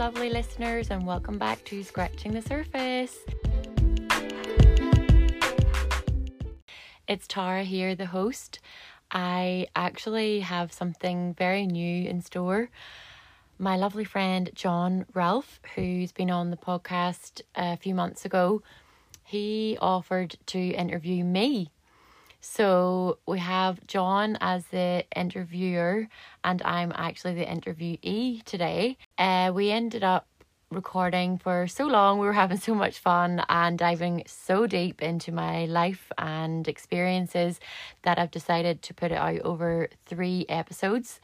lovely listeners, and welcome back to Scratching the Surface. It's Tara here, the host. I actually have something very new in store. My lovely friend John Ralph, who's been on the podcast a few months ago, he offered to interview me so we have John as the interviewer, and I'm actually the interviewee today. Uh, we ended up recording for so long. We were having so much fun and diving so deep into my life and experiences that I've decided to put it out over three episodes.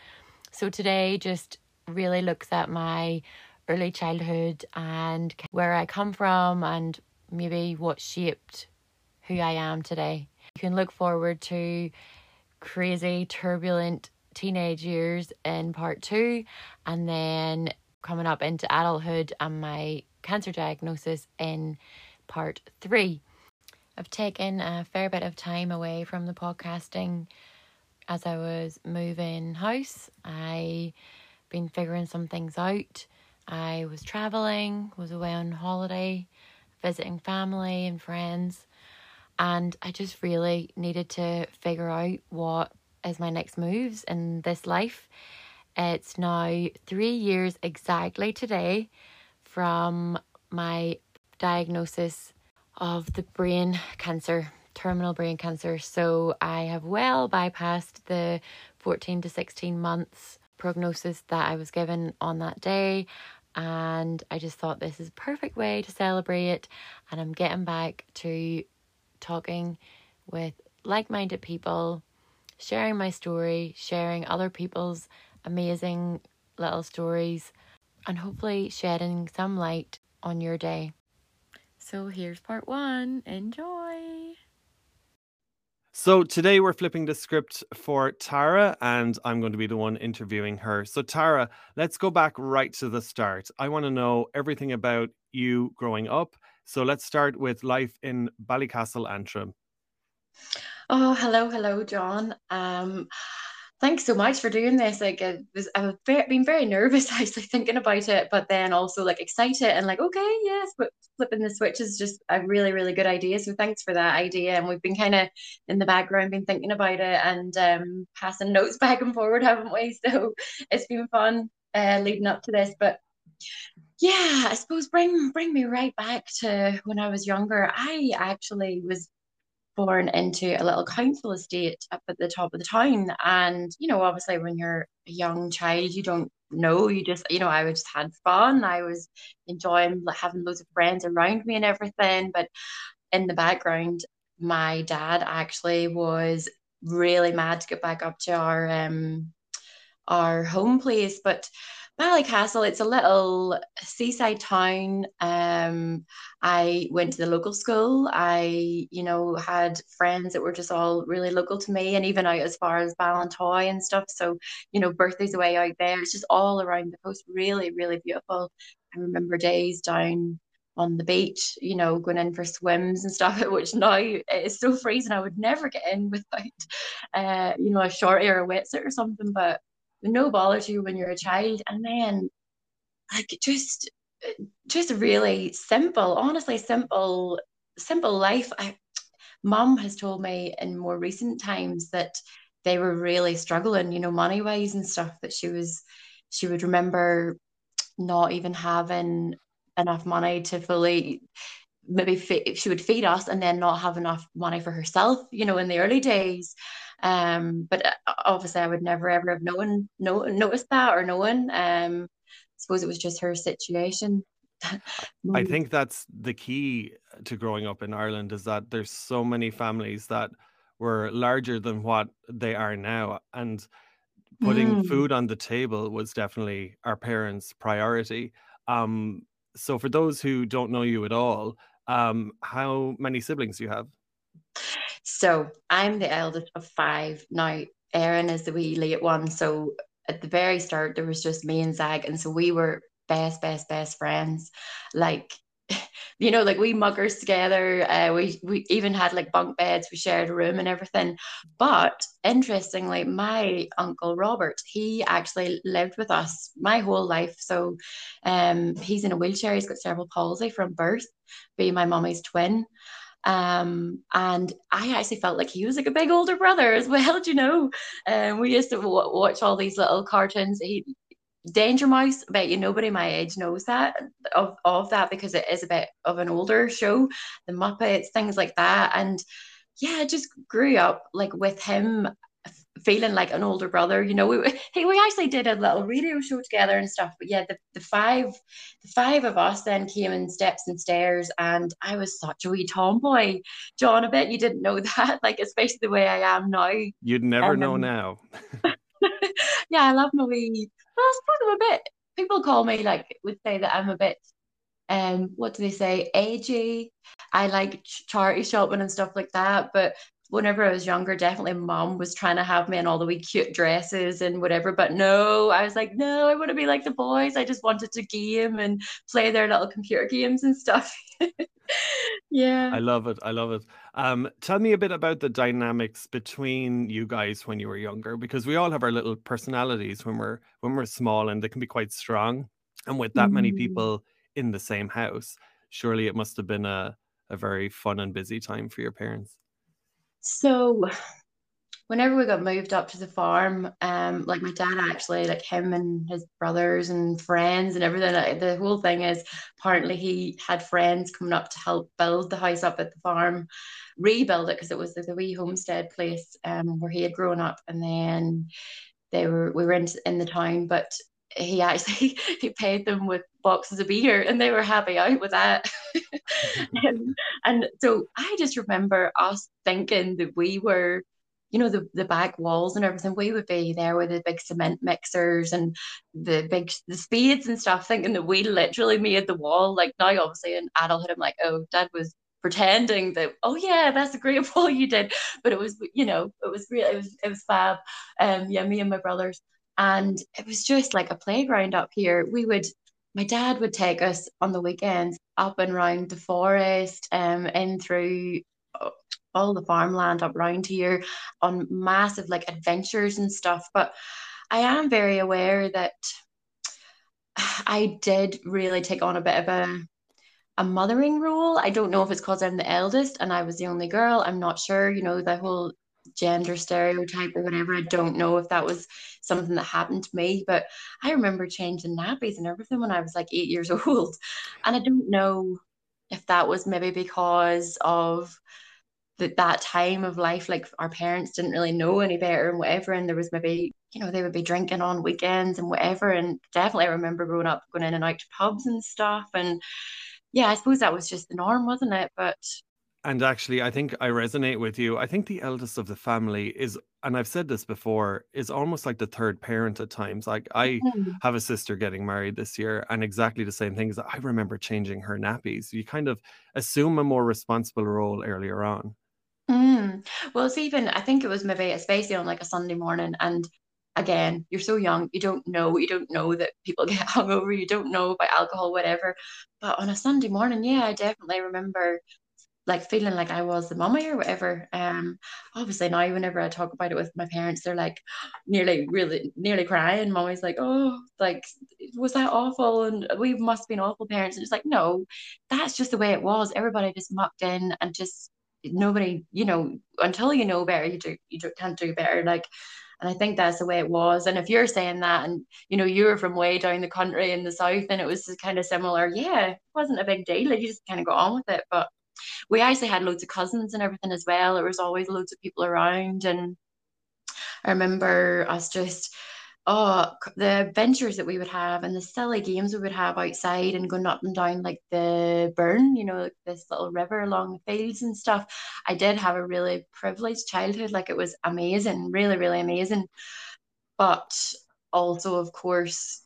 So today just really looks at my early childhood and where I come from and maybe what shaped who I am today. You can look forward to crazy, turbulent teenage years in part two, and then coming up into adulthood and my cancer diagnosis in part three. I've taken a fair bit of time away from the podcasting as I was moving house. I been figuring some things out. I was traveling, was away on holiday, visiting family and friends, and I just really needed to figure out what is my next moves in this life. It's now three years exactly today from my diagnosis of the brain cancer, terminal brain cancer. So I have well bypassed the 14 to 16 months prognosis that I was given on that day. And I just thought this is a perfect way to celebrate. And I'm getting back to talking with like minded people, sharing my story, sharing other people's amazing little stories, and hopefully shedding some light on your day. So here's part one. Enjoy. So today we're flipping the script for Tara, and I'm going to be the one interviewing her. So, Tara, let's go back right to the start. I want to know everything about you growing up so let's start with life in Ballycastle, Antrim. Oh, hello, hello, John. Um, thanks so much for doing this. Like, I was, I've been very nervous actually thinking about it, but then also like excited and like, okay, yes, but flipping the switch is just a really, really good idea. So thanks for that idea. And we've been kind of in the background, been thinking about it and um, passing notes back and forward, haven't we? So it's been fun uh, leading up to this, but yeah, I suppose bring bring me right back to when I was younger. I actually was born into a little council estate up at the top of the town. And, you know, obviously when you're a young child, you don't know. You just, you know, I was just had fun. I was enjoying having loads of friends around me and everything. But in the background, my dad actually was really mad to get back up to our um our home place. But Ballycastle, it's a little seaside town. Um, I went to the local school. I, you know, had friends that were just all really local to me, and even out as far as Ballintoy and stuff. So, you know, birthdays away out there. It's just all around the coast. Really, really beautiful. I remember days down on the beach, you know, going in for swims and stuff, which now is so freezing. I would never get in without, uh, you know, a shorty or a wetsuit or something. But no bother to you when you're a child. And then like just just really simple honestly simple simple life. I mom has told me in more recent times that they were really struggling you know money wise and stuff that she was she would remember not even having enough money to fully maybe she would feed us and then not have enough money for herself you know in the early days um, but uh, obviously, I would never ever have known, no, noticed that or known. Um, I suppose it was just her situation. I think that's the key to growing up in Ireland is that there's so many families that were larger than what they are now, and putting mm. food on the table was definitely our parents' priority. Um, so, for those who don't know you at all, um, how many siblings do you have? So I'm the eldest of five. Now, Erin is the wee late one. So at the very start, there was just me and Zach. And so we were best, best, best friends. Like you know, like we muggers together. Uh, we we even had like bunk beds. We shared a room and everything. But interestingly, my uncle Robert, he actually lived with us my whole life. So, um, he's in a wheelchair. He's got cerebral palsy from birth, being my mommy's twin. Um, and I actually felt like he was like a big older brother as well, do you know. Um, we used to w- watch all these little cartoons. He, Danger Mouse, I bet you nobody my age knows that of, of that because it is a bit of an older show. The Muppets, things like that, and yeah, I just grew up like with him feeling like an older brother. You know, we we actually did a little radio show together and stuff. But yeah, the, the five the five of us then came in steps and stairs, and I was such a wee tomboy. John, A bit you didn't know that, like especially the way I am now. You'd never um, know now. yeah, I love my wee. I suppose I'm a bit. People call me like would say that I'm a bit um what do they say agey i like charity shopping and stuff like that but whenever I was younger, definitely mom was trying to have me in all the wee cute dresses and whatever. But no, I was like, no, I want to be like the boys. I just wanted to game and play their little computer games and stuff. yeah. I love it. I love it. Um, tell me a bit about the dynamics between you guys when you were younger, because we all have our little personalities when we're when we're small and they can be quite strong. And with that mm. many people in the same house, surely it must have been a, a very fun and busy time for your parents. So whenever we got moved up to the farm, um, like my dad actually, like him and his brothers and friends and everything, like, the whole thing is apparently he had friends coming up to help build the house up at the farm, rebuild it because it was the, the wee homestead place um, where he had grown up, and then they were we were in in the town, but he actually he paid them with boxes of beer and they were happy out with that. And, and so i just remember us thinking that we were you know the, the back walls and everything we would be there with the big cement mixers and the big the spades and stuff thinking that we literally made the wall. Like now obviously in adulthood i'm like oh dad was pretending that oh yeah that's a great wall you did. But it was you know it was real it was it was fab. Um yeah me and my brothers and it was just like a playground up here. We would, my dad would take us on the weekends up and round the forest, um, in through uh, all the farmland up round here on massive like adventures and stuff. But I am very aware that I did really take on a bit of a a mothering role. I don't know if it's because I'm the eldest and I was the only girl. I'm not sure. You know, the whole gender stereotype or whatever. I don't know if that was something that happened to me, but I remember changing nappies and everything when I was like eight years old. And I don't know if that was maybe because of that that time of life, like our parents didn't really know any better and whatever. And there was maybe, you know, they would be drinking on weekends and whatever. And definitely I remember growing up going in and out to pubs and stuff. And yeah, I suppose that was just the norm, wasn't it? But and actually, I think I resonate with you. I think the eldest of the family is, and I've said this before, is almost like the third parent at times. Like I mm. have a sister getting married this year, and exactly the same things. I remember changing her nappies. You kind of assume a more responsible role earlier on. Mm. Well, it's even, I think it was maybe, especially on like a Sunday morning, and again, you're so young, you don't know, you don't know that people get hungover, you don't know about alcohol, whatever. But on a Sunday morning, yeah, I definitely remember like feeling like I was the mummy or whatever. Um, obviously now whenever I talk about it with my parents, they're like nearly really nearly crying. Mommy's like, oh, like was that awful? And we must have been awful parents. And it's like, no, that's just the way it was. Everybody just mucked in and just nobody, you know, until you know better, you do you do, can't do better. Like and I think that's the way it was. And if you're saying that, and you know, you were from way down the country in the south, and it was kind of similar, yeah, it wasn't a big deal. Like you just kind of got on with it. But we actually had loads of cousins and everything as well. There was always loads of people around, and I remember us just oh the adventures that we would have and the silly games we would have outside and going up and down like the burn you know like this little river along the fields and stuff. I did have a really privileged childhood. Like it was amazing really really amazing. But also of course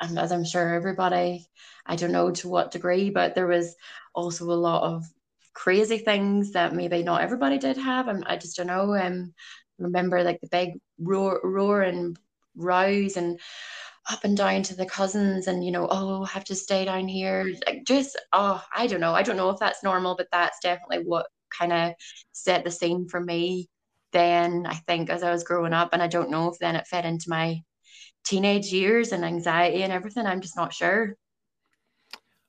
and as i'm sure everybody i don't know to what degree but there was also a lot of crazy things that maybe not everybody did have. And I just don't know. Um, remember like the big roar, roar and rows and up and down to the cousins and you know oh have to stay down here like just oh i don't know i don't know if that's normal but that's definitely what kind of set the scene for me then i think as i was growing up and i don't know if then it fed into my teenage years and anxiety and everything i'm just not sure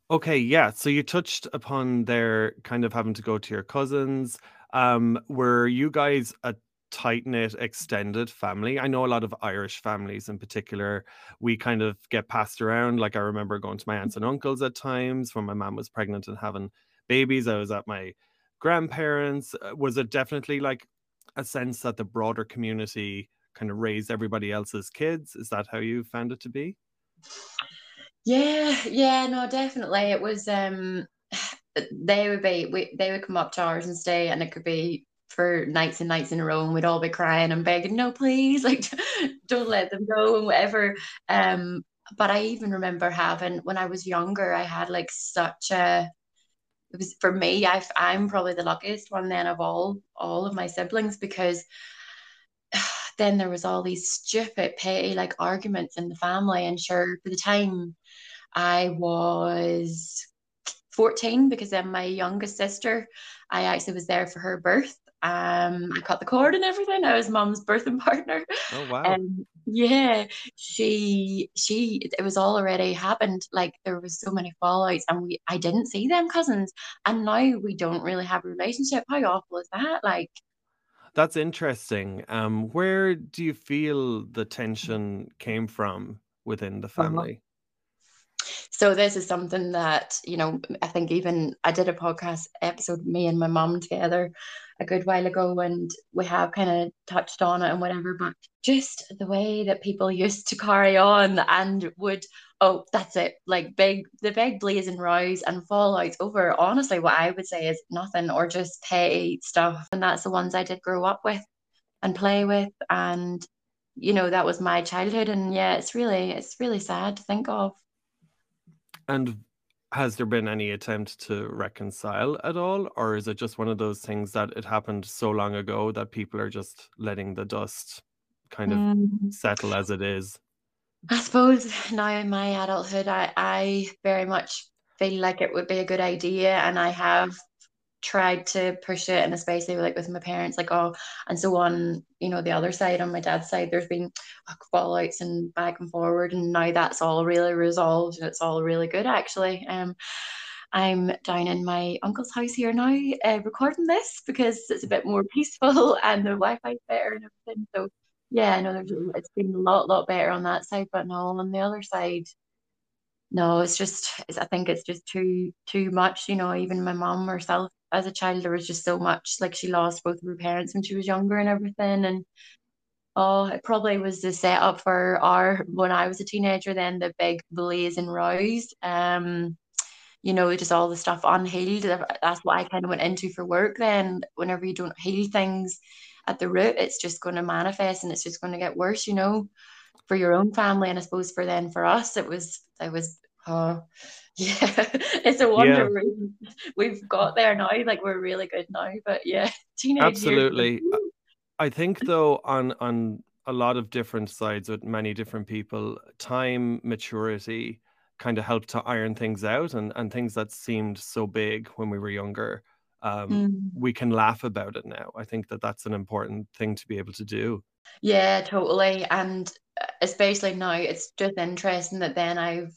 okay yeah so you touched upon their kind of having to go to your cousins um were you guys a tight knit extended family. I know a lot of Irish families in particular, we kind of get passed around. Like I remember going to my aunts and uncles at times when my mom was pregnant and having babies. I was at my grandparents. Uh, was it definitely like a sense that the broader community kind of raised everybody else's kids? Is that how you found it to be? Yeah, yeah, no, definitely. It was um they would be we, they would come up to ours and stay and it could be for nights and nights in a row and we'd all be crying and begging no please like don't let them go and whatever um but i even remember having when i was younger i had like such a it was for me i i'm probably the luckiest one then of all all of my siblings because then there was all these stupid petty like arguments in the family and sure for the time i was 14 because then my youngest sister i actually was there for her birth um, I cut the cord and everything. I was mom's birthing partner. Oh wow! Um, yeah, she she it was all already happened. Like there was so many fallouts, and we I didn't see them cousins, and now we don't really have a relationship. How awful is that? Like. That's interesting. Um, where do you feel the tension came from within the uh-huh. family? So this is something that you know I think even I did a podcast episode me and my mom together a good while ago and we have kind of touched on it and whatever but just the way that people used to carry on and would oh that's it like big the big blazing rows and fallouts over honestly what I would say is nothing or just petty stuff. And that's the ones I did grow up with and play with and you know that was my childhood and yeah it's really it's really sad to think of and has there been any attempt to reconcile at all or is it just one of those things that it happened so long ago that people are just letting the dust kind of mm. settle as it is i suppose now in my adulthood I, I very much feel like it would be a good idea and i have tried to push it and especially like with my parents like oh and so on you know the other side on my dad's side there's been like, fallouts and back and forward and now that's all really resolved and it's all really good actually. Um I'm down in my uncle's house here now uh, recording this because it's a bit more peaceful and the Wi-Fi's better and everything so yeah no there's it's been a lot lot better on that side but no on the other side no it's just it's, I think it's just too too much you know even my mom herself as a child there was just so much like she lost both of her parents when she was younger and everything and oh it probably was the setup for our when I was a teenager then the big blazing rows um you know just all the stuff unhealed that's what I kind of went into for work then. Whenever you don't heal things at the root it's just going to manifest and it's just going to get worse you know for your own family and I suppose for then for us it was it was oh yeah, it's a wonder yeah. we've got there now. Like we're really good now, but yeah, teenage absolutely. Years. I think though on on a lot of different sides with many different people, time, maturity kind of helped to iron things out and, and things that seemed so big when we were younger. Um, mm. We can laugh about it now. I think that that's an important thing to be able to do. Yeah, totally. And uh, especially now, it's just interesting that then I've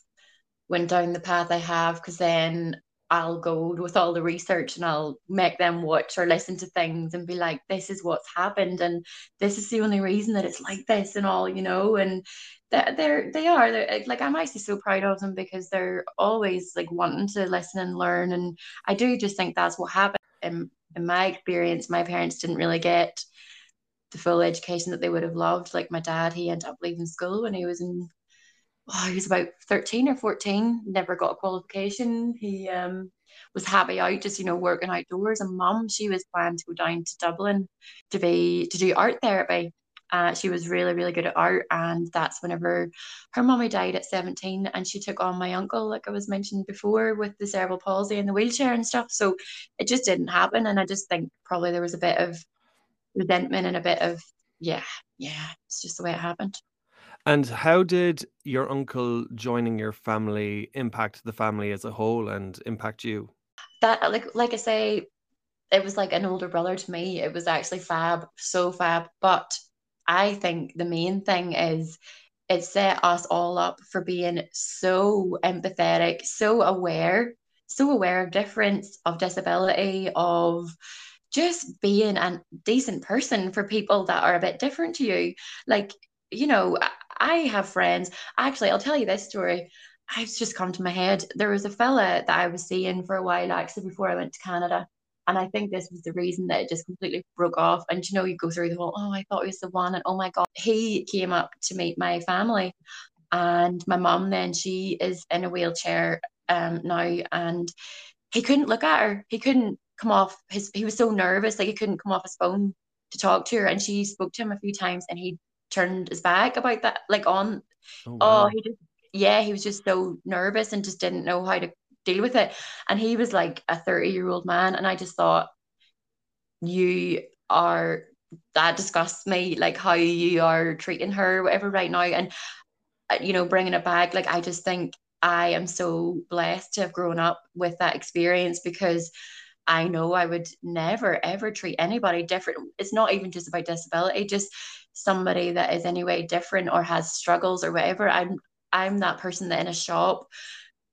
went down the path I have because then I'll go with all the research and I'll make them watch or listen to things and be like, this is what's happened and this is the only reason that it's like this and all, you know. And they're, they are they're, like I'm actually so proud of them because they're always like wanting to listen and learn. And I do just think that's what happened in in my experience. My parents didn't really get the full education that they would have loved. Like my dad, he ended up leaving school when he was in oh, he was about 13 or 14, never got a qualification. He um, was happy out just, you know, working outdoors. And mum, she was planning to go down to Dublin to be to do art therapy. Uh, she was really, really good at art. And that's whenever her mummy died at 17 and she took on my uncle, like I was mentioned before, with the cerebral palsy and the wheelchair and stuff. So it just didn't happen. And I just think probably there was a bit of resentment and a bit of, yeah, yeah, it's just the way it happened. And how did your uncle joining your family impact the family as a whole and impact you? That like like I say, it was like an older brother to me. It was actually fab, so fab. But I think the main thing is it set us all up for being so empathetic, so aware, so aware of difference, of disability, of just being a decent person for people that are a bit different to you. Like, you know, I have friends. Actually, I'll tell you this story. I've just come to my head. There was a fella that I was seeing for a while, actually, before I went to Canada. And I think this was the reason that it just completely broke off. And you know, you go through the whole, oh, I thought he was the one. And oh my God, he came up to meet my family. And my mum then, she is in a wheelchair um, now. And he couldn't look at her. He couldn't come off his, he was so nervous, like he couldn't come off his phone to talk to her. And she spoke to him a few times and he turned his back about that, like on, oh, wow. oh he just, yeah, he was just so nervous and just didn't know how to deal with it. And he was like a 30 year old man. And I just thought, you are, that disgusts me, like how you are treating her, whatever, right now. And, uh, you know, bringing it back, like, I just think I am so blessed to have grown up with that experience because I know I would never ever treat anybody different. It's not even just about disability, just somebody that is anyway different or has struggles or whatever. I'm I'm that person that in a shop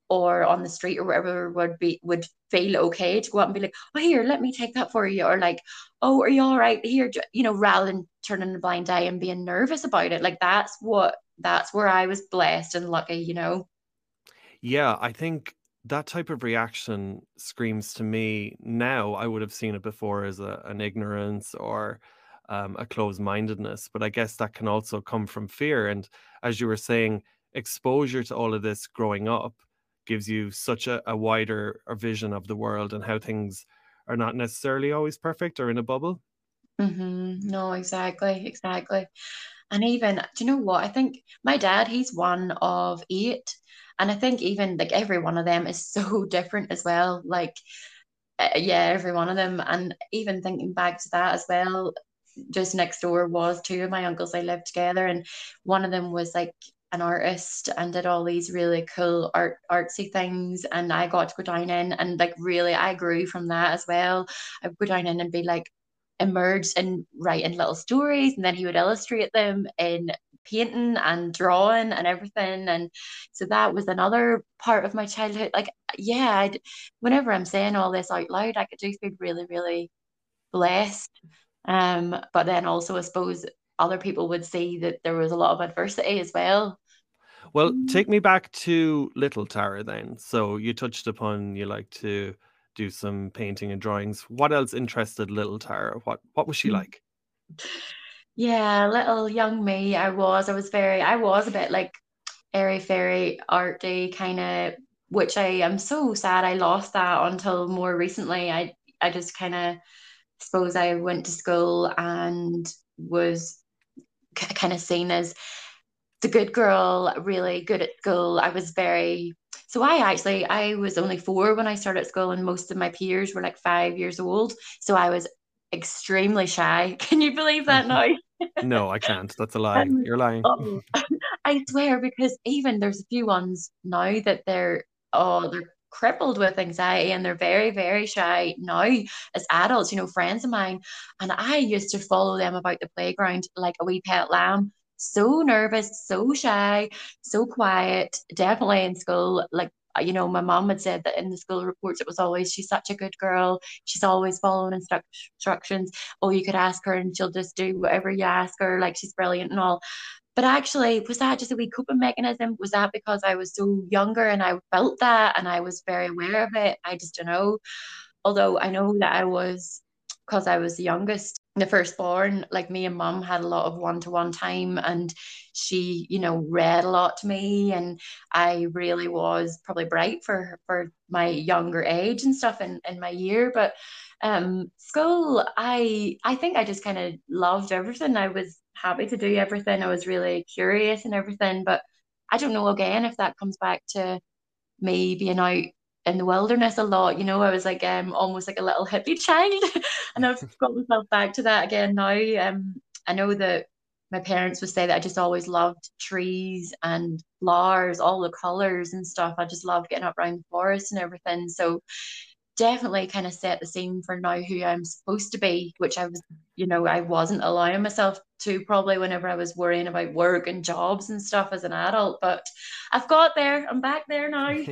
or on the street or wherever would be would feel okay to go out and be like, oh here, let me take that for you, or like, oh, are you all right here? You know, rather than turning a blind eye and being nervous about it. Like that's what that's where I was blessed and lucky, you know. Yeah, I think that type of reaction screams to me now. I would have seen it before as a, an ignorance or um, a closed mindedness, but I guess that can also come from fear. And as you were saying, exposure to all of this growing up gives you such a, a wider vision of the world and how things are not necessarily always perfect or in a bubble. Mm-hmm. No, exactly, exactly. And even, do you know what? I think my dad, he's one of eight. And I think even like every one of them is so different as well. Like, uh, yeah, every one of them. And even thinking back to that as well, just next door was two of my uncles. I lived together, and one of them was like an artist and did all these really cool art artsy things and I got to go down in and like really I grew from that as well. I would go down in and be like immersed in writing little stories and then he would illustrate them in painting and drawing and everything and so that was another part of my childhood like yeah I'd, whenever i'm saying all this out loud i could do feel really really blessed um but then also i suppose other people would see that there was a lot of adversity as well. Well, mm. take me back to Little Tara then. So you touched upon you like to do some painting and drawings. What else interested Little Tara? What what was she mm. like? Yeah, little young me, I was. I was very I was a bit like airy fairy arty kind of which I am so sad I lost that until more recently. I I just kind of suppose I went to school and was kind of seen as the good girl, really good at school. I was very so I actually I was only four when I started school, and most of my peers were like five years old. So I was extremely shy. Can you believe that now? no, I can't. That's a lie. Um, You're lying. Oh, I swear, because even there's a few ones now that they're oh they're crippled with anxiety and they're very very shy now as adults. You know friends of mine and i used to follow them about the playground like a wee pet lamb. So nervous so shy so quiet definitely in school. Like uh, you know my mom had said that in the school reports it was always she's such a good girl. She's always following instructions. Oh you could ask her and she'll just do whatever you ask her. Like she's brilliant and all but actually, was that just a wee coping mechanism? Was that because I was so younger and I felt that and I was very aware of it? I just don't know. Although I know that I was, because I was the youngest, the firstborn, like me and mum had a lot of one to one time and she, you know, read a lot to me and I really was probably bright for for my younger age and stuff in, in my year. But um school I I think I just kind of loved everything. I was happy to do everything. I was really curious and everything, but I don't know again if that comes back to me being out in the wilderness a lot. You know, I was like um almost like a little hippie child, and I've got myself back to that again now. Um, I know that my parents would say that I just always loved trees and flowers, all the colors and stuff. I just loved getting up around the forest and everything. So definitely kind of set the scene for now who I'm supposed to be, which I was, you know, I wasn't allowing myself to probably whenever I was worrying about work and jobs and stuff as an adult. But I've got there. I'm back there now.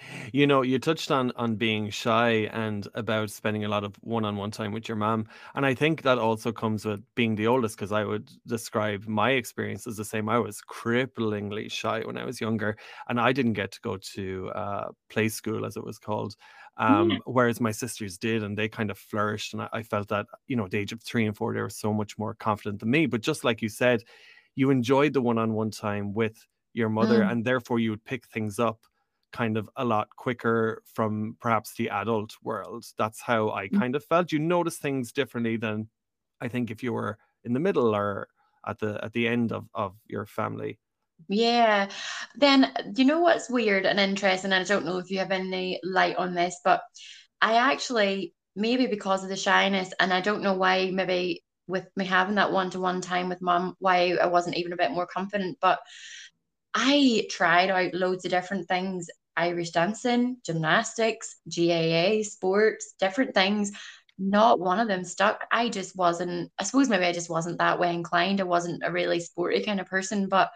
you know you touched on on being shy and about spending a lot of one-on-one time with your mom and i think that also comes with being the oldest because i would describe my experience as the same i was cripplingly shy when i was younger and i didn't get to go to uh, play school as it was called um, whereas my sisters did and they kind of flourished and I, I felt that you know at the age of three and four they were so much more confident than me but just like you said you enjoyed the one-on-one time with your mother mm. and therefore you would pick things up kind of a lot quicker from perhaps the adult world. That's how I mm. kind of felt. You notice things differently than I think if you were in the middle or at the at the end of, of your family. Yeah. Then you know what's weird and interesting, and I don't know if you have any light on this, but I actually maybe because of the shyness, and I don't know why maybe with me having that one to one time with mom, why I wasn't even a bit more confident. But I tried out loads of different things Irish dancing, gymnastics, GAA, sports, different things. Not one of them stuck. I just wasn't, I suppose maybe I just wasn't that way inclined. I wasn't a really sporty kind of person. But,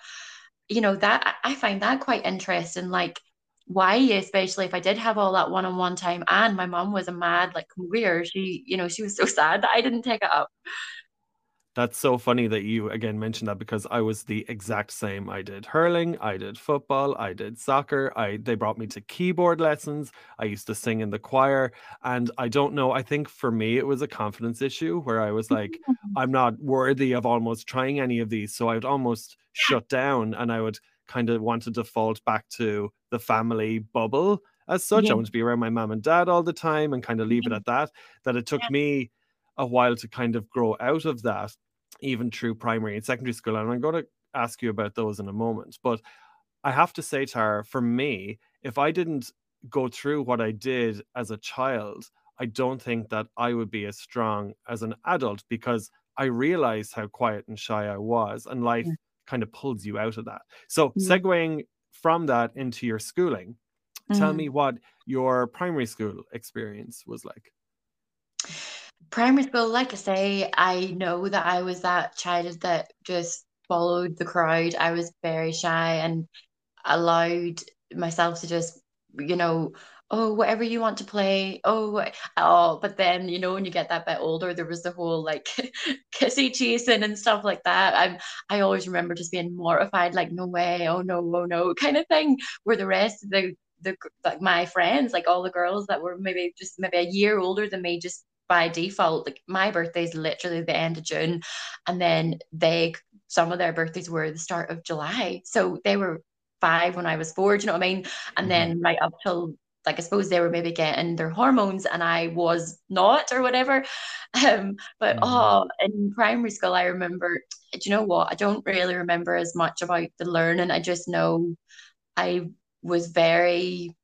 you know, that I find that quite interesting. Like, why, especially if I did have all that one on one time and my mom was a mad, like, weird. She, you know, she was so sad that I didn't take it up. That's so funny that you again mentioned that because I was the exact same. I did hurling, I did football, I did soccer. I they brought me to keyboard lessons. I used to sing in the choir, and I don't know. I think for me it was a confidence issue where I was like, mm-hmm. I'm not worthy of almost trying any of these, so I would almost shut down, and I would kind of want to default back to the family bubble as such. Yeah. I want to be around my mom and dad all the time and kind of leave it at that. That it took yeah. me a while to kind of grow out of that, even through primary and secondary school. And I'm going to ask you about those in a moment. But I have to say, Tara, for me, if I didn't go through what I did as a child, I don't think that I would be as strong as an adult because I realized how quiet and shy I was, and life kind of pulls you out of that. So, mm. segueing from that into your schooling, mm. tell me what your primary school experience was like primary school, like I say, I know that I was that child that just followed the crowd. I was very shy and allowed myself to just, you know, oh, whatever you want to play. Oh, oh, but then, you know, when you get that bit older, there was the whole like kissy chasing and stuff like that. I'm, I always remember just being mortified, like, no way, oh no, oh no, kind of thing, where the rest of the the like my friends, like all the girls that were maybe just maybe a year older than me, just by default, like my birthday is literally the end of June, and then they some of their birthdays were the start of July, so they were five when I was four. Do you know what I mean? And mm-hmm. then right up till like I suppose they were maybe getting their hormones and I was not or whatever. Um, but mm-hmm. oh, in primary school, I remember. Do you know what? I don't really remember as much about the learning. I just know I was very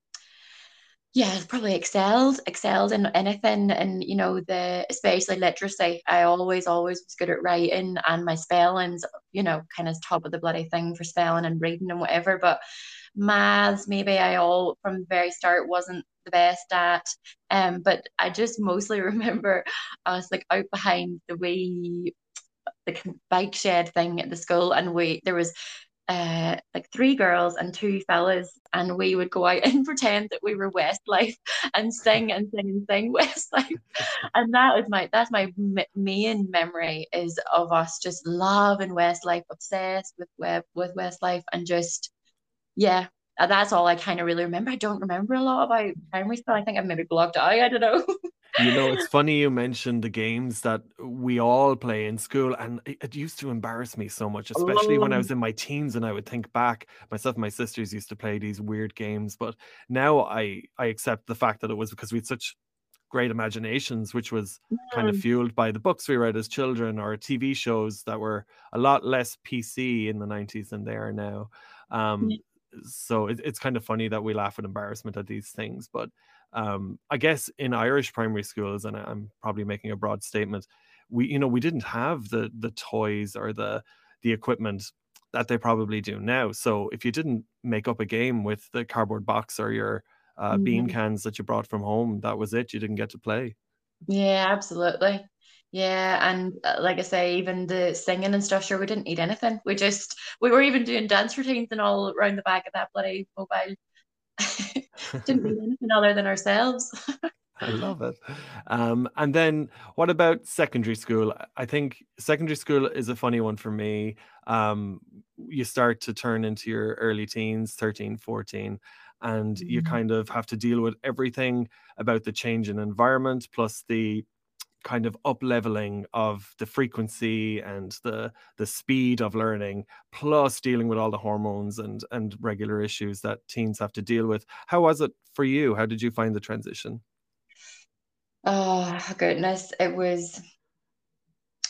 yeah, probably excelled, excelled in anything, and you know the especially literacy. I always, always was good at writing, and my spellings, you know, kind of top of the bloody thing for spelling and reading and whatever. But maths, maybe I all from the very start wasn't the best at. Um, but I just mostly remember I was like out behind the wee the bike shed thing at the school, and we there was uh, like three girls and two fellas, and we would go out and pretend that we were Westlife and sing and sing and sing Westlife, and that was my that's my main memory is of us just loving Westlife, obsessed with web with Westlife, and just yeah, that's all I kind of really remember. I don't remember a lot about primary school. I think I've maybe blocked out. I don't know. You know, it's funny you mentioned the games that we all play in school, and it, it used to embarrass me so much, especially oh. when I oh. was in my teens and I would think back. Myself and my sisters used to play these weird games, but now I I accept the fact that it was because we had such great imaginations, which was kind of fueled by the books we read as children or TV shows that were a lot less PC in the 90s than they are now. Um, so it, it's kind of funny that we laugh at embarrassment at these things, but um, I guess in Irish primary schools, and I'm probably making a broad statement, we you know we didn't have the the toys or the the equipment that they probably do now. So if you didn't make up a game with the cardboard box or your uh, mm-hmm. bean cans that you brought from home, that was it. You didn't get to play. Yeah, absolutely. Yeah, and uh, like I say, even the singing and stuff, sure, we didn't need anything. We just, we were even doing dance routines and all around the back of that bloody mobile. didn't need anything other than ourselves. I love it. Um, and then what about secondary school? I think secondary school is a funny one for me. Um, you start to turn into your early teens, 13, 14, and mm-hmm. you kind of have to deal with everything about the change in environment plus the kind of up leveling of the frequency and the the speed of learning plus dealing with all the hormones and and regular issues that teens have to deal with how was it for you how did you find the transition Oh goodness, it was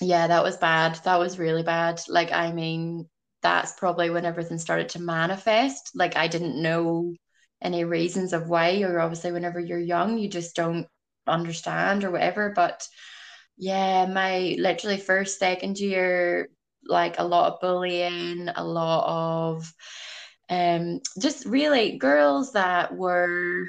yeah, that was bad. That was really bad. Like I mean, that's probably when everything started to manifest. Like I didn't know any reasons of why, or obviously whenever you're young, you just don't understand or whatever. But yeah, my literally first, second year, like a lot of bullying, a lot of um just really girls that were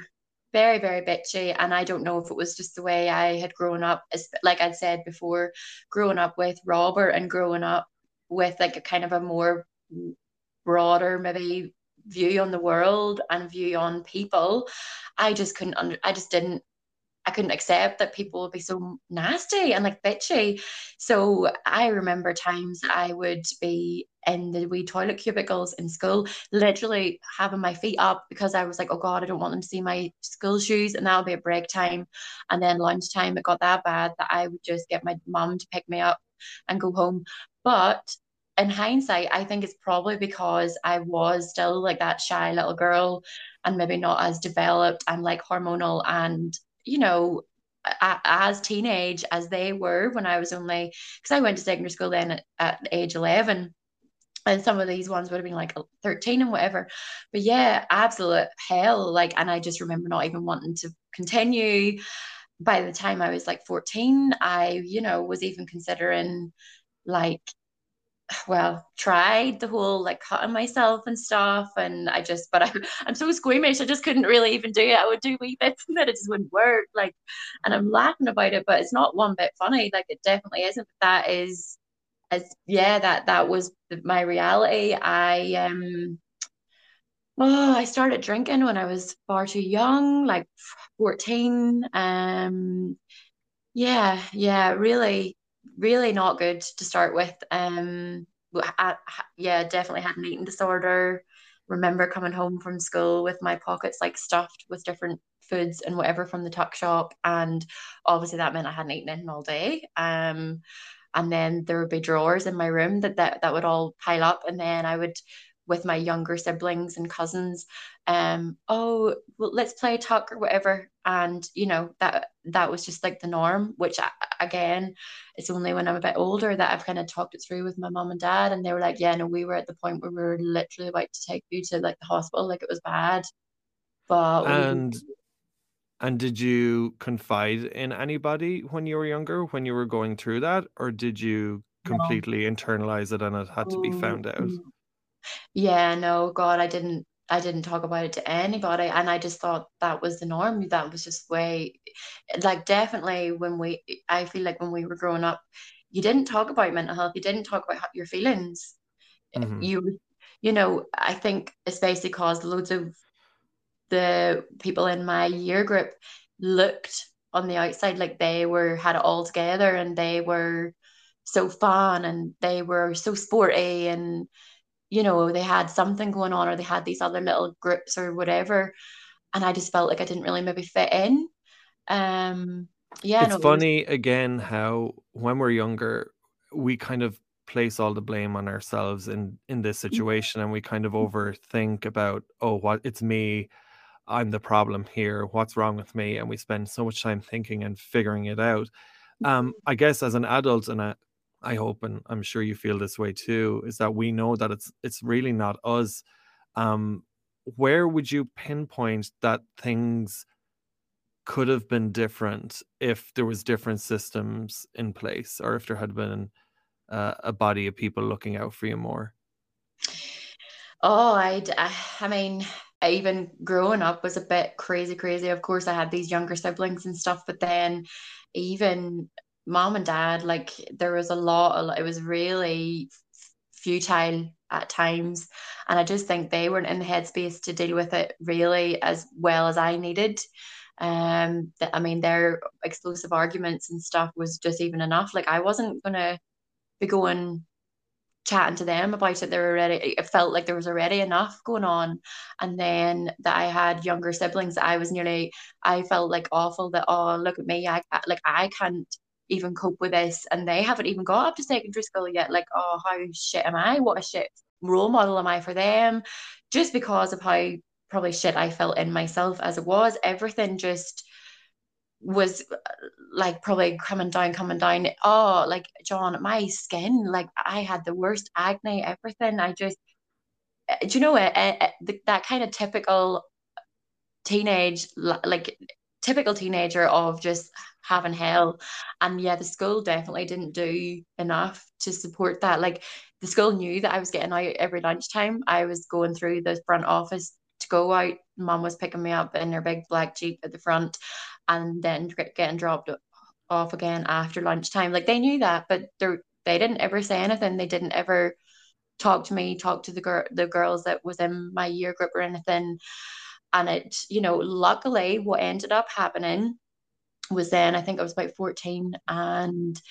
very very bitchy and i don't know if it was just the way i had grown up like i'd said before growing up with robert and growing up with like a kind of a more broader maybe view on the world and view on people i just couldn't under i just didn't I couldn't accept that people would be so nasty and like bitchy. So I remember times I would be in the wee toilet cubicles in school, literally having my feet up because I was like, oh God, I don't want them to see my school shoes. And that'll be a break time. And then lunchtime, it got that bad that I would just get my mum to pick me up and go home. But in hindsight, I think it's probably because I was still like that shy little girl and maybe not as developed and like hormonal and you know, as teenage as they were when I was only because I went to secondary school then at, at age 11 and some of these ones would have been like 13 and whatever. But yeah absolute hell like and I just remember not even wanting to continue. By the time I was like 14 I you know was even considering like well tried the whole like cutting myself and stuff and I just but I, I'm so squeamish I just couldn't really even do it. I would do wee bits and then it just wouldn't work like and I'm laughing about it but it's not one bit funny like it definitely isn't that is as yeah that that was my reality. I um oh I started drinking when I was far too young like 14 um yeah yeah really really not good to start with. Um, I, yeah, definitely had an eating disorder. Remember coming home from school with my pockets like stuffed with different foods and whatever from the tuck shop, and obviously that meant I hadn't eaten anything all day. Um, and then there would be drawers in my room that that that would all pile up, and then I would with my younger siblings and cousins um oh well let's play tuck or whatever and you know that that was just like the norm which I, again it's only when i'm a bit older that i've kind of talked it through with my mom and dad and they were like yeah no we were at the point where we were literally about to take you to like the hospital like it was bad. But and we, and did you confide in anybody when you were younger when you were going through that or did you completely no. internalize it and it had to be found out? mm, yeah, no, God, I didn't I didn't talk about it to anybody and I just thought that was the norm. That was just way like definitely when we I feel like when we were growing up, you didn't talk about mental health, you didn't talk about your feelings. Mm-hmm. You you know, I think especially caused loads of the people in my year group looked on the outside like they were had it all together and they were so fun and they were so sporty and you know, they had something going on or they had these other little groups or whatever. And I just felt like I didn't really maybe fit in. Um, yeah. It's no, funny was... again how when we're younger, we kind of place all the blame on ourselves in in this mm-hmm. situation and we kind of overthink about oh what it's me i'm the problem here what's wrong with me and we spend so much time thinking and figuring it out um mm-hmm. i guess as an adult and a I hope, and I'm sure you feel this way too, is that we know that it's it's really not us. Um, where would you pinpoint that things could have been different if there was different systems in place or if there had been uh, a body of people looking out for you more oh i i mean even growing up was a bit crazy crazy of course i had these younger siblings and stuff but then even mom and dad like there was a lot it was really futile at times. And i just think they weren't in the headspace to deal with it really as well as i needed. Um that i mean their explosive arguments and stuff was just even enough. Like i wasn't gonna be going chatting to them about it. They were already it felt like there was already enough going on. And then that i had younger siblings i was nearly i felt like awful that oh look at me. I like i can't even cope with this and they haven't even got up to secondary school yet like oh how shit am i what a shit role model am i for them just because of how probably shit I felt in myself as it was. Everything just was like probably coming down, coming down. Oh, like John, my skin, like I had the worst acne, everything. I just, eh, do you know it? Eh, eh, that kind of typical teenage, like typical teenager of just having hell. And yeah, the school definitely didn't do enough to support that. Like the school knew that I was getting out every lunchtime. I was going through the front office to go out. Mom was picking me up in her big black Jeep at the front and then getting dropped off again after lunchtime. Like they knew that, but they they didn't ever say anything. They didn't ever talk to me, talk to the girl the girls that was in my year group or anything. And it, you know, luckily what ended up happening was then I think I was about 14 and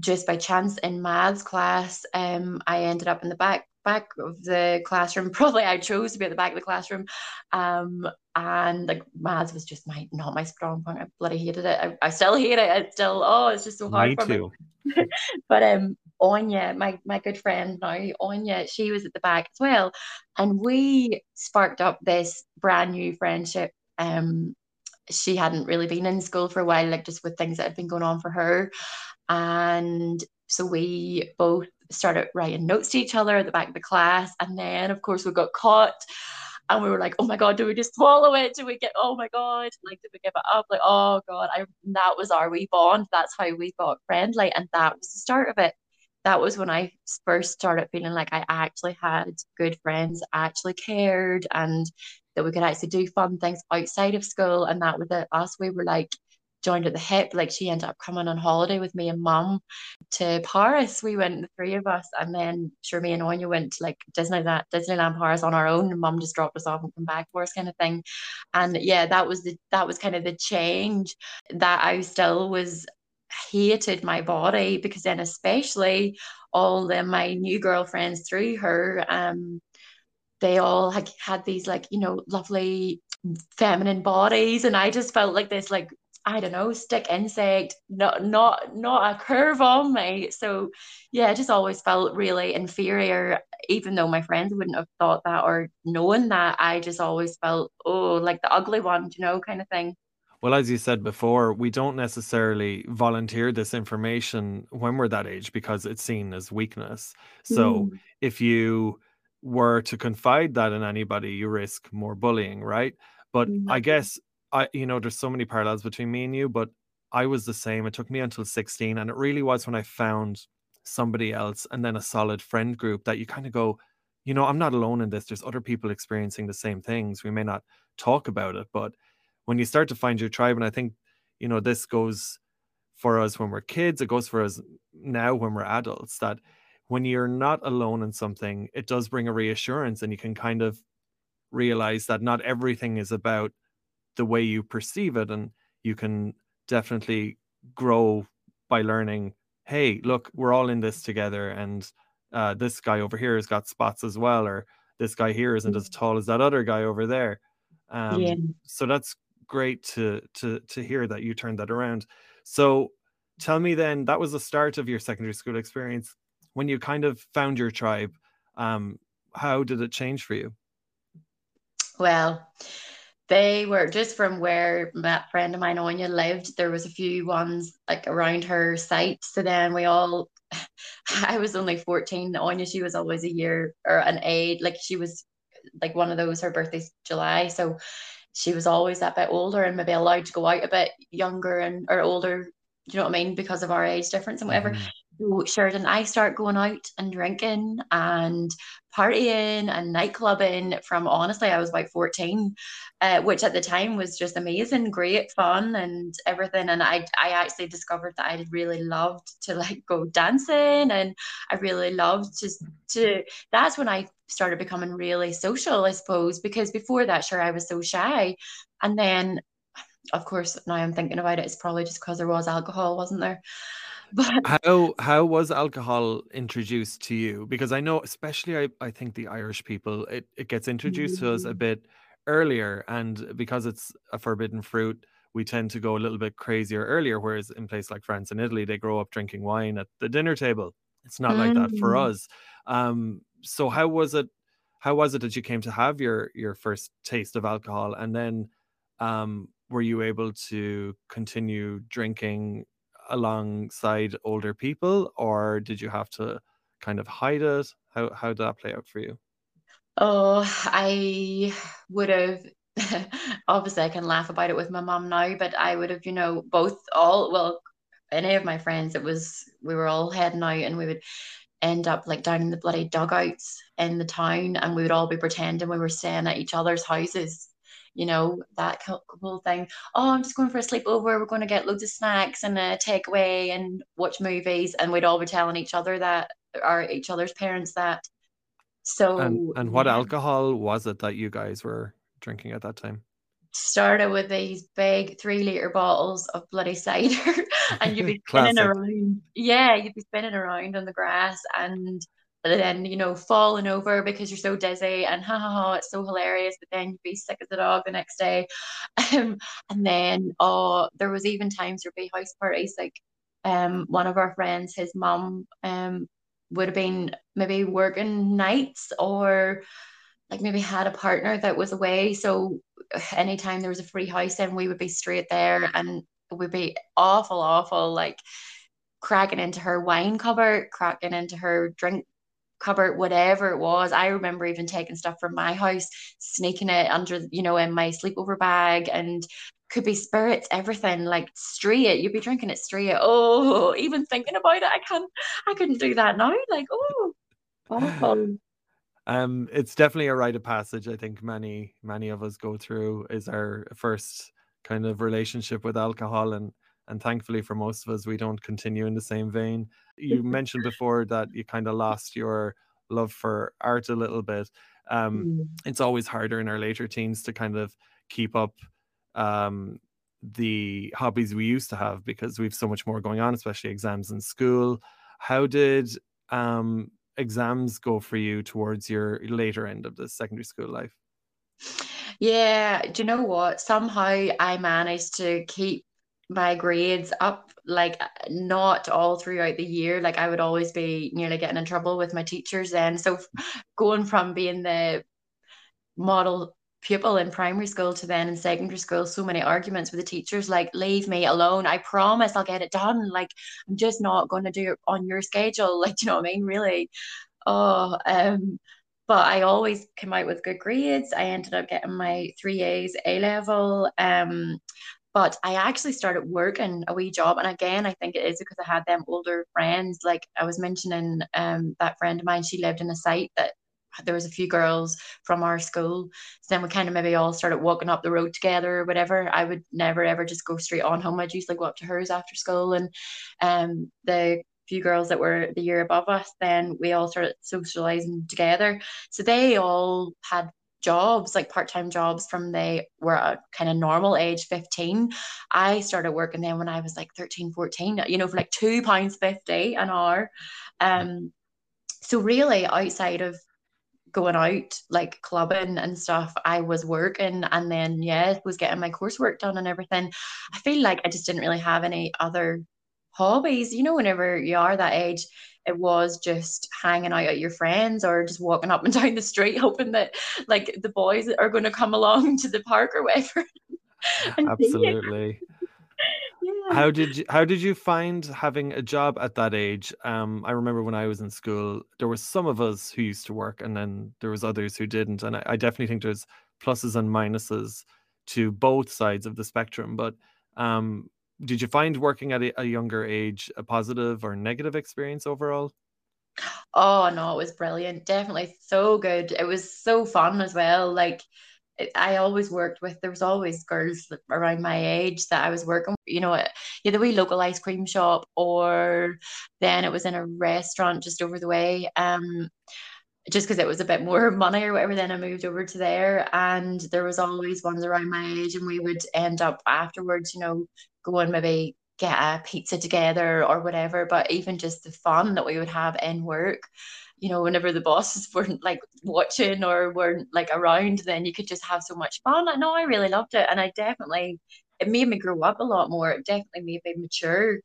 just by chance in maths class, um, I ended up in the back back of the classroom. Probably I chose to be at the back of the classroom. Um, and like maths was just my not my strong point. I bloody hated it. I, I still hate it. It's still oh, it's just so hard me for too. me. but um Anya, my my good friend now, Anya, she was at the back as well. And we sparked up this brand new friendship. Um she hadn't really been in school for a while, like just with things that had been going on for her. And so we both started writing notes to each other at the back of the class. And then, of course, we got caught and we were like, oh my God, do we just swallow it? Do we get, oh my God, like, did we give it up? Like, oh God, I, that was our wee bond. That's how we got friendly. And that was the start of it. That was when I first started feeling like I actually had good friends, actually cared, and that we could actually do fun things outside of school. And that was it. Us, we were like, joined at the hip. Like she ended up coming on holiday with me and mum to Paris. We went, the three of us, and then sure me and Anya went to like Disneyland, Disneyland Paris on our own. And mum just dropped us off and come back for us, kind of thing. And yeah, that was the that was kind of the change that I still was hated my body because then especially all the my new girlfriends through her um they all had, had these like you know lovely feminine bodies and I just felt like this like I don't know, stick insect, not not not a curve on me. So yeah, I just always felt really inferior, even though my friends wouldn't have thought that or known that. I just always felt, oh, like the ugly one, you know, kind of thing. Well, as you said before, we don't necessarily volunteer this information when we're that age because it's seen as weakness. So mm. if you were to confide that in anybody, you risk more bullying, right? But mm-hmm. I guess I, you know, there's so many parallels between me and you, but I was the same. It took me until 16. And it really was when I found somebody else and then a solid friend group that you kind of go, you know, I'm not alone in this. There's other people experiencing the same things. We may not talk about it, but when you start to find your tribe, and I think, you know, this goes for us when we're kids, it goes for us now when we're adults, that when you're not alone in something, it does bring a reassurance and you can kind of realize that not everything is about the way you perceive it and you can definitely grow by learning hey look we're all in this together and uh, this guy over here has got spots as well or this guy here isn't as mm. tall as that other guy over there um, yeah. so that's great to to to hear that you turned that around so tell me then that was the start of your secondary school experience when you kind of found your tribe um, how did it change for you well they were just from where that friend of mine Anya lived. There was a few ones like around her site. So then we all, I was only fourteen. Anya, she was always a year or an eight. Like she was like one of those. Her birthday's July, so she was always a bit older and maybe allowed to go out a bit younger and or older you know what I mean because of our age difference and whatever. Mm-hmm. So sure, then I start going out and drinking and partying and nightclubbing from honestly I was about 14, uh, which at the time was just amazing, great fun and everything. And I I actually discovered that I really loved to like go dancing and I really loved just to that's when I started becoming really social, I suppose, because before that, sure, I was so shy. And then of course, now I'm thinking about it, it's probably just because there was alcohol, wasn't there? But how how was alcohol introduced to you? Because I know, especially I, I think the Irish people, it, it gets introduced to us a mm. bit earlier, and because it's a forbidden fruit, we tend to go a little bit crazier earlier. Whereas in places like France and Italy, they grow up drinking wine at the dinner table. It's not like that for mm. us. Um, so how was it? How was it that you came to have your your first taste of alcohol, and then um, were you able to continue drinking alongside older people or did you have to kind of hide it? How how did that play out for you? Oh i would have obviously i can laugh about it with my mom now but i would have you know both all well any of my friends it was we were all heading out and we would end up like down in the bloody dugouts in the town and we would all be pretending we were staying at each other's houses you know, that whole thing. Oh, I'm just going for a sleepover. We're going to get loads of snacks and a takeaway and watch movies. And we'd all be telling each other that, or each other's parents that. So, and, and what yeah. alcohol was it that you guys were drinking at that time? Started with these big three liter bottles of bloody cider, and you'd be spinning around. Yeah, you'd be spinning around on the grass and and then you know falling over because you're so dizzy and ha ha ha it's so hilarious but then you'd be sick as a dog the next day. Um, and then oh there was even times there'd be house parties like um one of our friends his mom um would have been maybe working nights or like maybe had a partner that was away. So anytime there was a free house then we would be straight there and it would be awful awful like cracking into her wine cupboard cracking into her drink cupboard, whatever it was. I remember even taking stuff from my house, sneaking it under, you know, in my sleepover bag and could be spirits, everything like straight. You'd be drinking it straight. Oh, even thinking about it, I can't, I couldn't do that now. Like, oh, awful. Um, it's definitely a rite of passage. I think many, many of us go through is our first kind of relationship with alcohol and and thankfully for most of us we don't continue in the same vein. You mentioned before that you kind of lost your love for art a little bit. Um, mm. it's always harder in our later teens to kind of keep up um, the hobbies we used to have because we've so much more going on especially exams in school. How did um, exams go for you towards your later end of the secondary school life? Yeah do you know what? Somehow i managed to keep my grades up like not all throughout the year. Like i would always be nearly getting in trouble with my teachers then. So going from being the model pupil in primary school to then in secondary school so many arguments with the teachers like leave me alone. I promise i'll get it done. Like i'm just not going to do it on your schedule. Like you know what i mean? Really. Oh um but I always came out with good grades. I ended up getting my three A's A level. Um, but I actually started working a wee job. And again, I think it is because I had them older friends. Like I was mentioning, um, that friend of mine, she lived in a site that there was a few girls from our school. So then we kind of maybe all started walking up the road together or whatever. I would never ever just go straight on home. I'd usually go up to hers after school. And um the few girls that were the year above us, then we all started socializing together. So they all had jobs, like part time jobs, from they were a kind of normal age, 15. I started working then when I was like 13, 14, you know, for like £2.50 an hour. Um, so, really, outside of going out like clubbing and stuff i was working and then yeah was getting my coursework done and everything i feel like i just didn't really have any other hobbies you know whenever you are that age it was just hanging out at your friends or just walking up and down the street hoping that like the boys are going to come along to the park or whatever absolutely yeah. how did you how did you find having a job at that age um i remember when i was in school there were some of us who used to work and then there was others who didn't and i, I definitely think there's pluses and minuses to both sides of the spectrum. But um, did you find working at a, a younger age a positive or negative experience overall? Oh no, it was brilliant. Definitely so good. It was so fun as well. Like I always worked with. There was always girls around my age that I was working. You know, either wee local ice cream shop, or then it was in a restaurant just over the way. Um, just because it was a bit more money or whatever. Then I moved over to there, and there was always ones around my age, and we would end up afterwards. You know, going maybe get a pizza together or whatever. But even just the fun that we would have in work you know, whenever the bosses weren't like watching or weren't like around, then you could just have so much fun. I know I really loved it. And I definitely, it made me grow up a lot more. It definitely made me mature.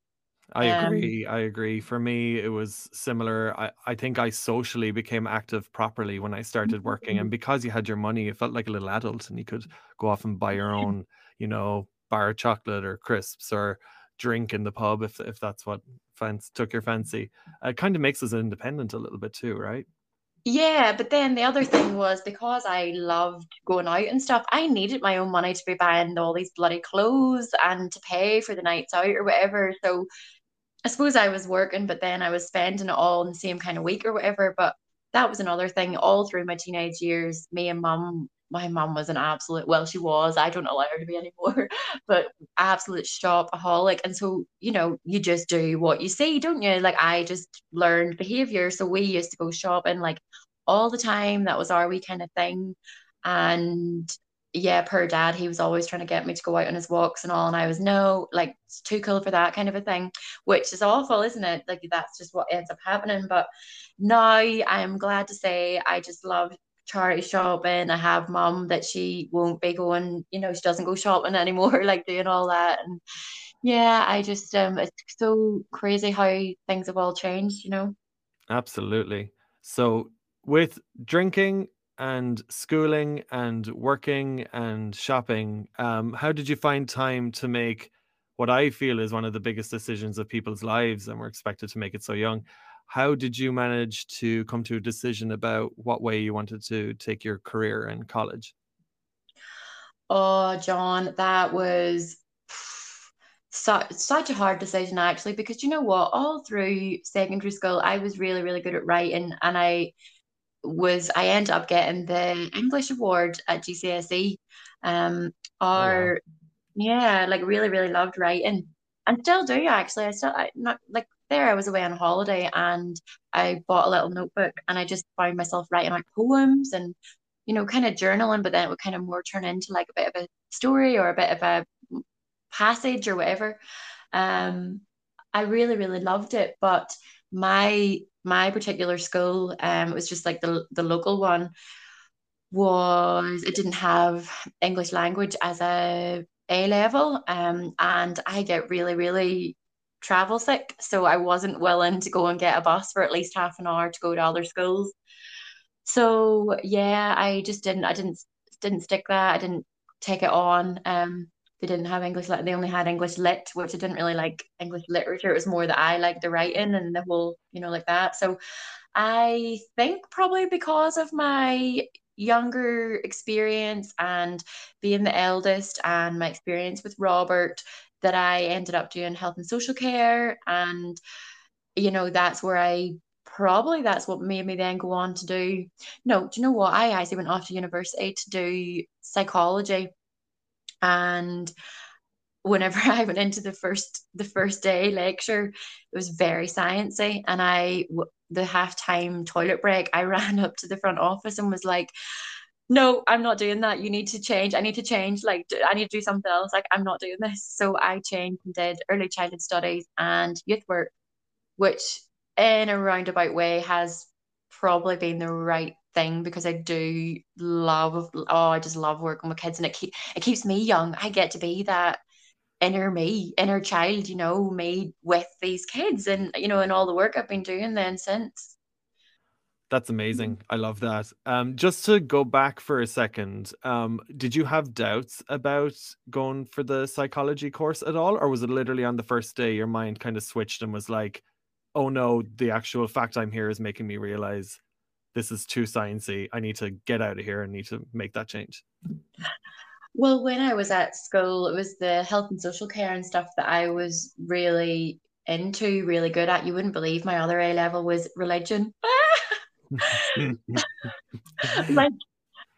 I um, agree. I agree. For me, it was similar. I, I think I socially became active properly when I started working. And mm-hmm. because you had your money, it felt like a little adult and you could go off and buy your own, you know, bar of chocolate or crisps or drink in the pub if if that's what fancy, took your fancy. It kind of makes us independent a little bit too, right? Yeah, but then the other thing was because I loved going out and stuff, I needed my own money to be buying all these bloody clothes and to pay for the nights out or whatever. So I suppose I was working, but then I was spending it all in the same kind of week or whatever. But that was another thing all through my teenage years. Me and mum my mum was an absolute well she was i don't allow her to be anymore but absolute shopaholic and so you know you just do what you see don't you like i just learned behavior so we used to go shopping like all the time that was our wee kind of thing and yeah per dad he was always trying to get me to go out on his walks and all and i was no like it's too cool for that kind of a thing which is awful isn't it like that's just what ends up happening but now i am glad to say i just love charity shopping. I have mum that she won't be going, you know, she doesn't go shopping anymore, like doing all that. And yeah, I just um it's so crazy how things have all changed, you know. Absolutely. So with drinking and schooling and working and shopping, um, how did you find time to make what I feel is one of the biggest decisions of people's lives, and we're expected to make it so young? how did you manage to come to a decision about what way you wanted to take your career in college? Oh, John, that was such such a hard decision actually because you know what all through secondary school I was really really good at writing and I was I ended up getting the English award at GCSE um or oh, wow. yeah like really really loved writing. And still do actually. I still I not like there I was away on holiday and I bought a little notebook and I just found myself writing out poems and you know kind of journaling but then it would kind of more turn into like a bit of a story or a bit of a passage or whatever. Um I really really loved it but my my particular school um it was just like the the local one was it didn't have English language as a A level um and I get really really travel sick, so I wasn't willing to go and get a bus for at least half an hour to go to other schools. So yeah, I just didn't. I didn't didn't stick that. I didn't take it on. Um, they didn't have English lit. They only had English lit, which I didn't really like English literature. It was more that I liked the writing and the whole, you know, like that. So I think probably because of my younger experience and being the eldest and my experience with Robert, that I ended up doing health and social care. And, you know, that's where I probably that's what made me then go on to do. No, do you know what? I actually went off to university to do psychology. And whenever I went into the first the first day lecture, it was very sciencey, and I the halftime toilet break, I ran up to the front office and was like, no, I'm not doing that. You need to change. I need to change. Like, I need to do something else. Like, I'm not doing this. So I changed and did early childhood studies and youth work, which in a roundabout way has probably been the right thing because I do love, oh, I just love working with kids and it, keep, it keeps me young. I get to be that inner me, inner child, you know, me with these kids and, you know, and all the work I've been doing then since. That's amazing. I love that. Um, just to go back for a second, um, did you have doubts about going for the psychology course at all, or was it literally on the first day your mind kind of switched and was like, "Oh no, the actual fact I'm here is making me realize this is too sciencey. I need to get out of here and need to make that change." Well, when I was at school, it was the health and social care and stuff that I was really into, really good at. You wouldn't believe my other A level was religion. like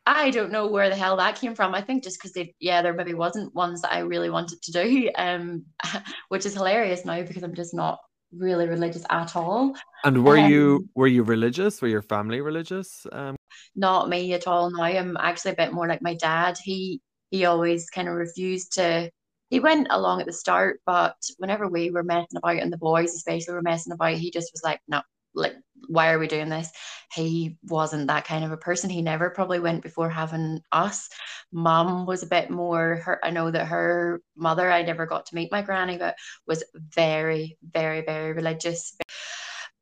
I don't know where the hell that came from. I think just because they, yeah, there maybe wasn't ones that I really wanted to do, um, which is hilarious now because I'm just not really religious at all. And were um, you were you religious? Were your family religious? Um... Not me at all. Now I'm actually a bit more like my dad. He he always kind of refused to. He went along at the start, but whenever we were messing about and the boys especially were messing about, he just was like, no, like why are we doing this? He wasn't that kind of a person. He never probably went before having us. Mom was a bit more her i know that her mother i never got to meet my granny but was very very very religious.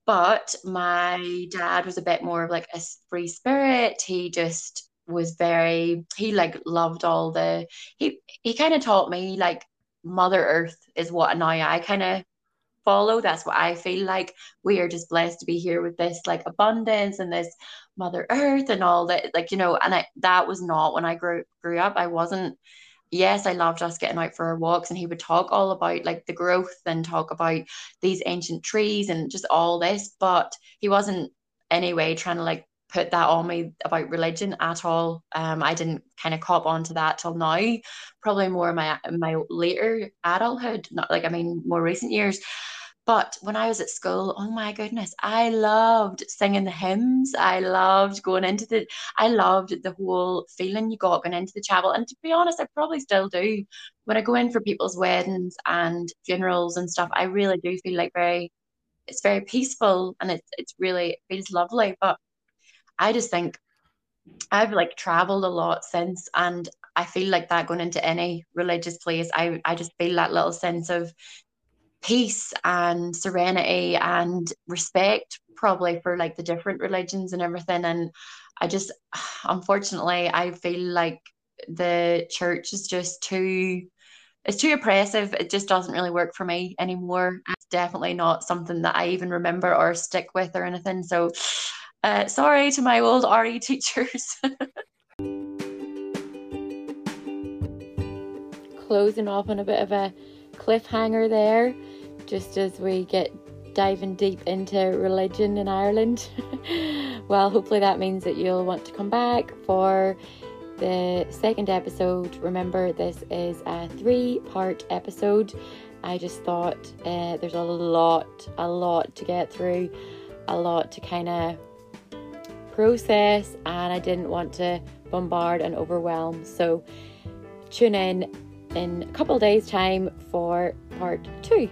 But my dad was a bit more of like a free spirit. He just was very he like loved all the he he kind of taught me like mother earth is what now i kind of follow. That's what I feel like. We are just blessed to be here with this like abundance and this Mother Earth and all that. Like, you know, and I, that was not when I grew grew up. I wasn't yes, I loved us getting out for our walks, and he would talk all about like the growth and talk about these ancient trees and just all this, but he wasn't anyway trying to like put that on me about religion at all. Um, I didn't kind of cop onto that till now, probably more my my later adulthood, not like I mean more recent years. But when I was at school, oh my goodness, I loved singing the hymns. I loved going into the, I loved the whole feeling you got going into the chapel. And to be honest, I probably still do. When I go in for people's weddings and funerals and stuff, I really do feel like very, it's very peaceful and it's, it's really, it feels lovely. But I just think I've like traveled a lot since and I feel like that going into any religious place, I, I just feel that little sense of peace and serenity and respect probably for like the different religions and everything. And i just unfortunately i feel like the church is just too it's too oppressive. It just doesn't really work for me anymore. It's definitely not something that i even remember or stick with or anything. So uh, sorry to my old re teachers closing off on a bit of a cliffhanger there, just as we get diving deep into religion in Ireland. well, hopefully that means that you'll want to come back for the second episode. Remember, this is a three part episode. I just thought uh, there's a lot, a lot to get through, a lot to kind of process, and I didn't want to bombard and overwhelm. So, tune in in a couple days' time for part two.